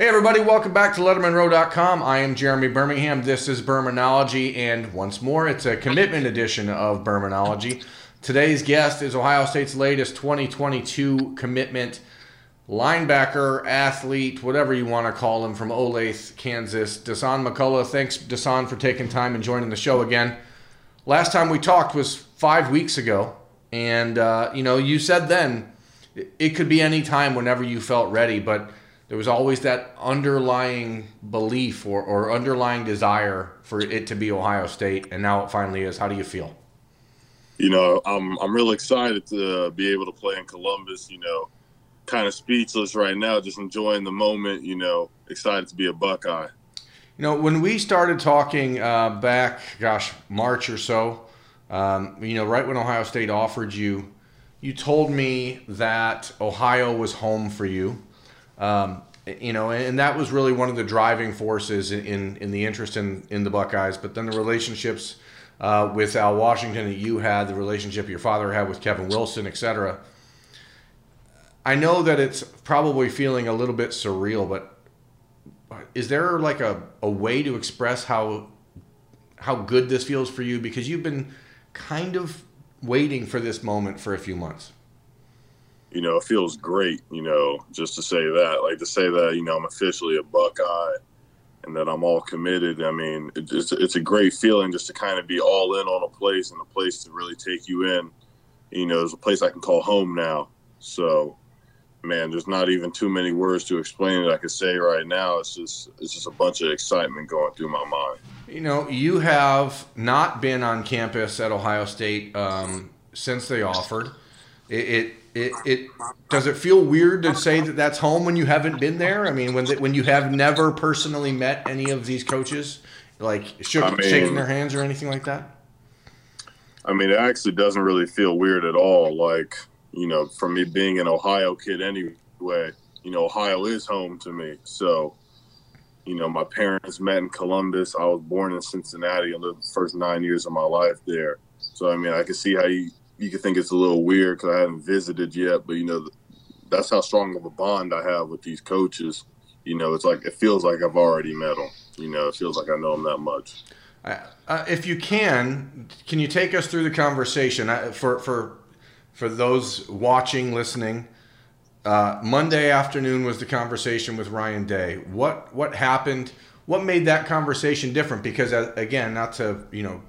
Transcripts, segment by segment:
Hey, everybody, welcome back to LettermanRow.com. I am Jeremy Birmingham. This is Bermanology, and once more, it's a commitment edition of Bermanology. Today's guest is Ohio State's latest 2022 commitment linebacker, athlete, whatever you want to call him, from Olathe, Kansas. Dasan McCullough. Thanks, Dasan, for taking time and joining the show again. Last time we talked was five weeks ago, and uh, you know you said then it could be any time whenever you felt ready, but there was always that underlying belief or, or underlying desire for it to be Ohio State, and now it finally is. How do you feel? You know, I'm I'm real excited to be able to play in Columbus. You know, kind of speechless right now, just enjoying the moment. You know, excited to be a Buckeye. You know, when we started talking uh, back, gosh, March or so, um, you know, right when Ohio State offered you, you told me that Ohio was home for you. Um, you know, and that was really one of the driving forces in, in, in the interest in, in the Buckeyes. But then the relationships uh, with Al Washington that you had, the relationship your father had with Kevin Wilson, etc. I know that it's probably feeling a little bit surreal, but is there like a, a way to express how how good this feels for you? Because you've been kind of waiting for this moment for a few months you know, it feels great, you know, just to say that, like to say that, you know, I'm officially a Buckeye and that I'm all committed. I mean, it's, it's a great feeling just to kind of be all in on a place and a place to really take you in. You know, there's a place I can call home now. So, man, there's not even too many words to explain it. I could say right now. It's just, it's just a bunch of excitement going through my mind. You know, you have not been on campus at Ohio State um, since they offered. It, it it, it does it feel weird to say that that's home when you haven't been there? I mean, when the, when you have never personally met any of these coaches, like shook, I mean, shaking their hands or anything like that. I mean, it actually doesn't really feel weird at all. Like you know, for me being an Ohio kid anyway, you know, Ohio is home to me. So, you know, my parents met in Columbus. I was born in Cincinnati and lived the first nine years of my life there. So, I mean, I can see how you you could think it's a little weird because I haven't visited yet, but you know, that's how strong of a bond I have with these coaches. You know, it's like it feels like I've already met them. You know, it feels like I know them that much. Uh, if you can, can you take us through the conversation uh, for for for those watching, listening? Uh, Monday afternoon was the conversation with Ryan Day. What what happened? What made that conversation different? Because uh, again, not to you know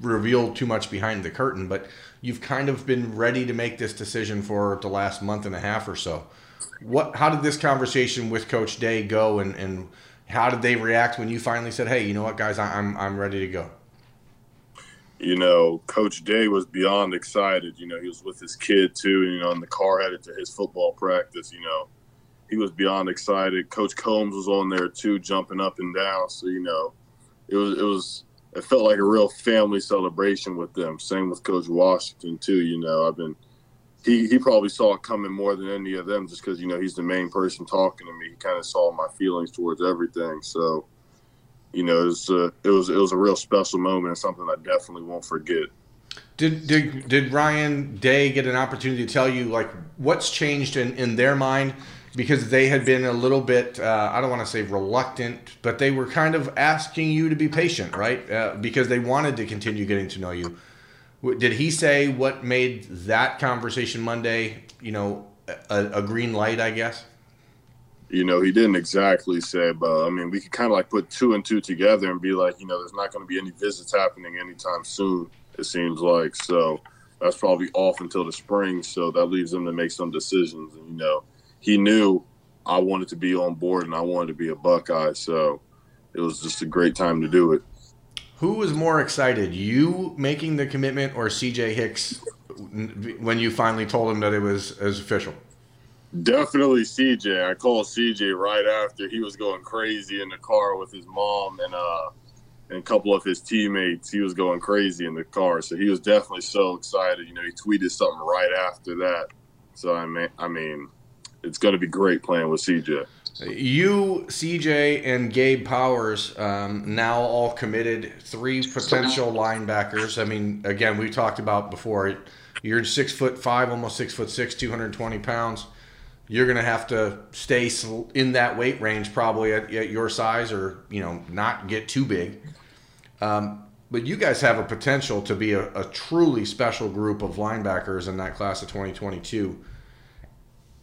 reveal too much behind the curtain, but you've kind of been ready to make this decision for the last month and a half or so. What? How did this conversation with Coach Day go, and, and how did they react when you finally said, "Hey, you know what, guys, I'm I'm ready to go"? You know, Coach Day was beyond excited. You know, he was with his kid too. and You know, in the car headed to his football practice. You know, he was beyond excited. Coach Coombs was on there too, jumping up and down. So you know, it was it was it felt like a real family celebration with them. Same with Coach Washington too. You know, I've been he he probably saw it coming more than any of them, just because you know he's the main person talking to me. He kind of saw my feelings towards everything. So, you know, it was uh, it was it was a real special moment and something I definitely won't forget. Did did did Ryan Day get an opportunity to tell you like what's changed in in their mind? Because they had been a little bit uh, i don't want to say reluctant but they were kind of asking you to be patient right? Uh, because they wanted to continue getting to know you. Did he say what made that conversation monday you know a, a green light i guess? You know he didn't exactly say but i mean we could kind of like put two and two together and be like you know there's not going to be any visits happening anytime soon it seems like. So that's probably off until the spring so that leaves them to make some decisions and you know he knew I wanted to be on board and I wanted to be a Buckeye. So it was just a great time to do it. Who was more excited, you making the commitment or CJ Hicks when you finally told him that it was as official? Definitely CJ. I called CJ right after he was going crazy in the car with his mom and uh and a couple of his teammates. He was going crazy in the car, so he was definitely so excited. You know, he tweeted something right after that. So I mean, I mean, it's going to be great playing with CJ. You, CJ, and Gabe Powers um, now all committed. Three potential linebackers. I mean, again, we talked about before. You're six foot five, almost six foot six, 220 pounds. you're going to have to stay in that weight range probably at, at, your size or you know not get too big um, but you guys have a potential to be a, a, truly special group of linebackers in that class of 2022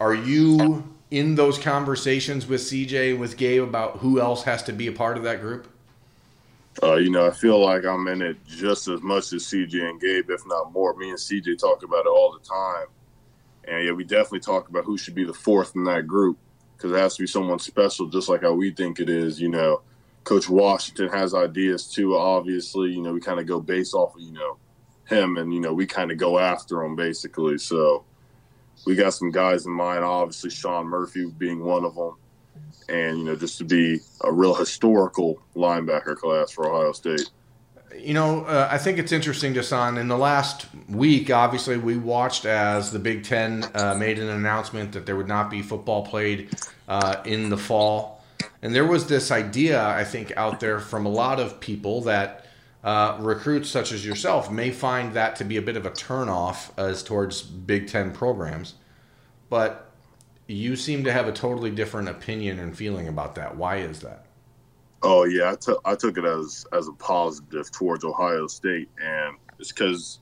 are you in those conversations with cj with gabe about who else has to be a part of that group uh, you know, I feel like I'm in it just as much as CJ and Gabe, if not more. Me and CJ talk about it all the time. And yeah, we definitely talk about who should be the fourth in that group because it has to be someone special, just like how we think it is. You know, Coach Washington has ideas too. Obviously, you know, we kind of go based off of you know him, and you know, we kind of go after him basically. So we got some guys in mind. Obviously, Sean Murphy being one of them and you know just to be a real historical linebacker class for Ohio State. You know, uh, I think it's interesting, Dasan. In the last week, obviously, we watched as the Big Ten uh, made an announcement that there would not be football played uh, in the fall. And there was this idea, I think, out there from a lot of people that uh, recruits such as yourself may find that to be a bit of a turnoff as towards Big Ten programs. But you seem to have a totally different opinion and feeling about that. Why is that? Oh yeah, I took I took it as as a positive towards Ohio State, and it's because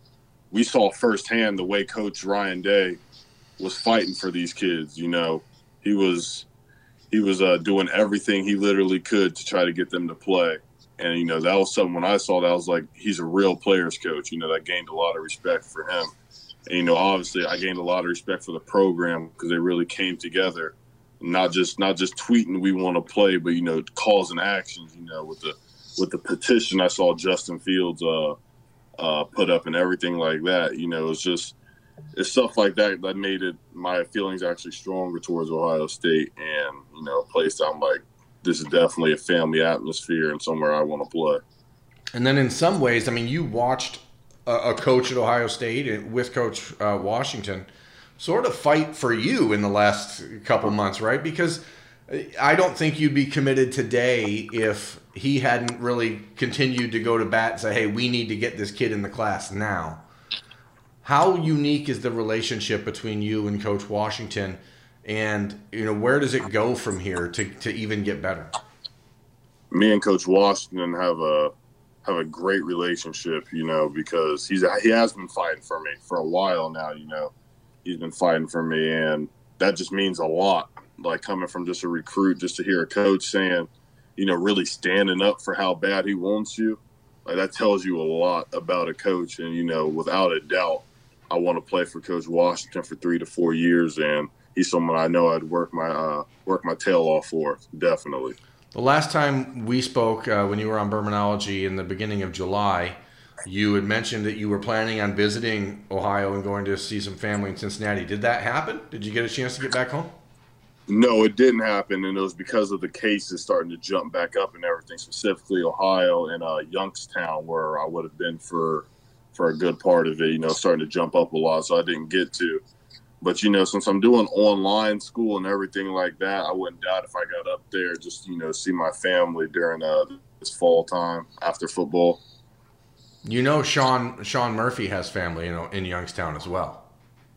we saw firsthand the way Coach Ryan Day was fighting for these kids. You know, he was he was uh, doing everything he literally could to try to get them to play. And you know that was something when I saw that I was like, he's a real players coach. You know that gained a lot of respect for him. And, you know, obviously, I gained a lot of respect for the program because they really came together, not just not just tweeting we want to play, but you know, calls and actions. You know, with the with the petition I saw Justin Fields uh, uh, put up and everything like that. You know, it's just it's stuff like that that made it my feelings actually stronger towards Ohio State, and you know, a place I'm like, this is definitely a family atmosphere and somewhere I want to play. And then in some ways, I mean, you watched a, coach at Ohio State with Coach uh, Washington sort of fight for you in the last couple months, right? Because I don't think you'd be committed today if he hadn't really continued to go to bat and say, hey, we need to get this kid in the class now. How unique is the relationship between you and Coach Washington? And, you know, where does it go from here to, to even get better? Me and Coach Washington have a have a great relationship, you know, because he's he has been fighting for me for a while now, you know. He's been fighting for me and that just means a lot. Like coming from just a recruit, just to hear a coach saying, you know, really standing up for how bad he wants you, like that tells you a lot about a coach. And, you know, without a doubt, I want to play for Coach Washington for three to four years and he's someone I know I'd work my uh, work my tail off for, definitely. The last time we spoke, uh, when you were on Bermanology in the beginning of July, you had mentioned that you were planning on visiting Ohio and going to see some family in Cincinnati. Did that happen? Did you get a chance to get back home? No, it didn't happen, and it was because of the cases starting to jump back up and everything. Specifically, Ohio and uh, Youngstown, where I would have been for for a good part of it. You know, starting to jump up a lot, so I didn't get to. But you know, since I'm doing online school and everything like that, I wouldn't doubt if I got up there just you know see my family during uh, this fall time after football. You know, Sean Sean Murphy has family you know in Youngstown as well.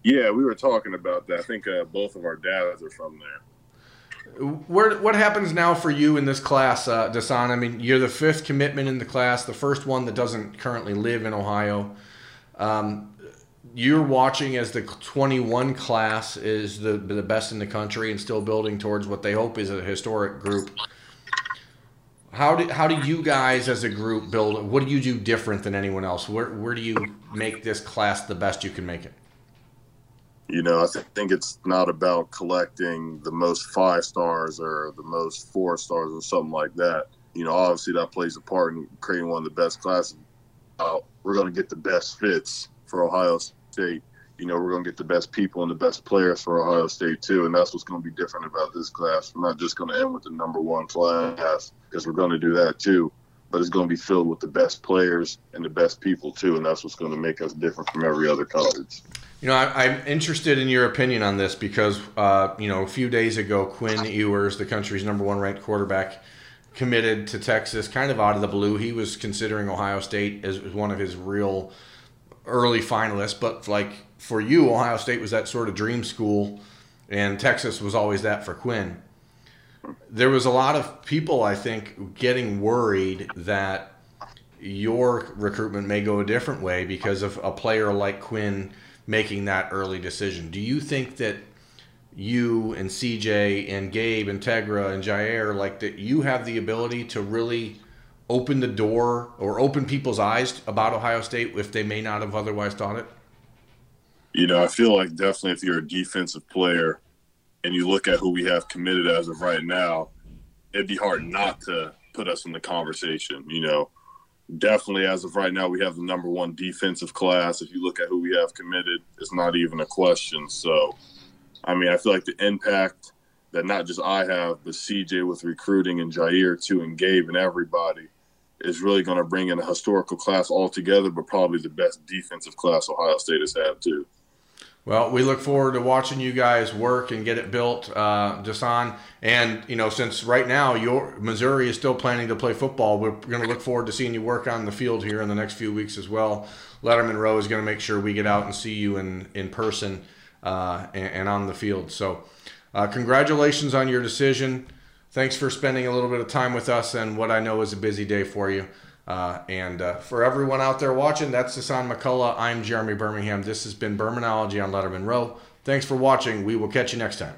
Yeah, we were talking about that. I think uh, both of our dads are from there. Where, what happens now for you in this class, uh, Dasan? I mean, you're the fifth commitment in the class, the first one that doesn't currently live in Ohio. Um, you're watching as the 21 class is the the best in the country and still building towards what they hope is a historic group. How do how do you guys as a group build? What do you do different than anyone else? Where where do you make this class the best you can make it? You know, I think it's not about collecting the most five stars or the most four stars or something like that. You know, obviously that plays a part in creating one of the best classes. Uh, we're going to get the best fits for Ohio State, you know, we're going to get the best people and the best players for Ohio State too, and that's what's going to be different about this class. We're not just going to end with the number one class because we're going to do that too, but it's going to be filled with the best players and the best people too, and that's what's going to make us different from every other college. You know, I, am interested in your opinion on this because, uh, you know, a few days ago, Quinn Ewers, the country's number one ranked quarterback, committed to Texas kind of out of the blue. He was considering Ohio State as one of his real early finalists, but like for you, Ohio State was that sort of dream school. and Texas was always that for Quinn. There was a lot of people, I think, getting worried that your recruitment may go a different way because of a player like Quinn making that early decision. Do you think that you and CJ and Gabe and Tegra and Jyaire, like that you have the ability to really open the door or open people's eyes about Ohio State if they may not have otherwise thought it? You know, I feel like definitely if you're a defensive player and you look at who we have committed as of right now, it'd be hard not to put us in the conversation. You know, definitely as of right now, we have the number one defensive class. If you look at who we have committed, it's not even a question. So, I mean, I feel like the impact that not just I have, but CJ with recruiting and Jyaire too, and Gabe and everybody is really going to bring in a historical class altogether, but probably the best defensive class Ohio State has had too. Well, we look forward to watching you guys work and get it built, uh, Dasan. And you know, since right now your Missouri is still planning to play football, we're going to look forward to seeing you work on the field here in the next few weeks as well. Letterman Row is going to make sure we get out and see you in in person uh, and, and, on the field. So, uh, congratulations on your decision. Thanks for spending a little bit of time with us and what I know is a busy day for you. Uh, and uh, for everyone out there watching, that's Dasan McCullough. I'm Jeremy Birmingham. This has been Bermanology on Letterman Row. Thanks for watching. We will catch you next time.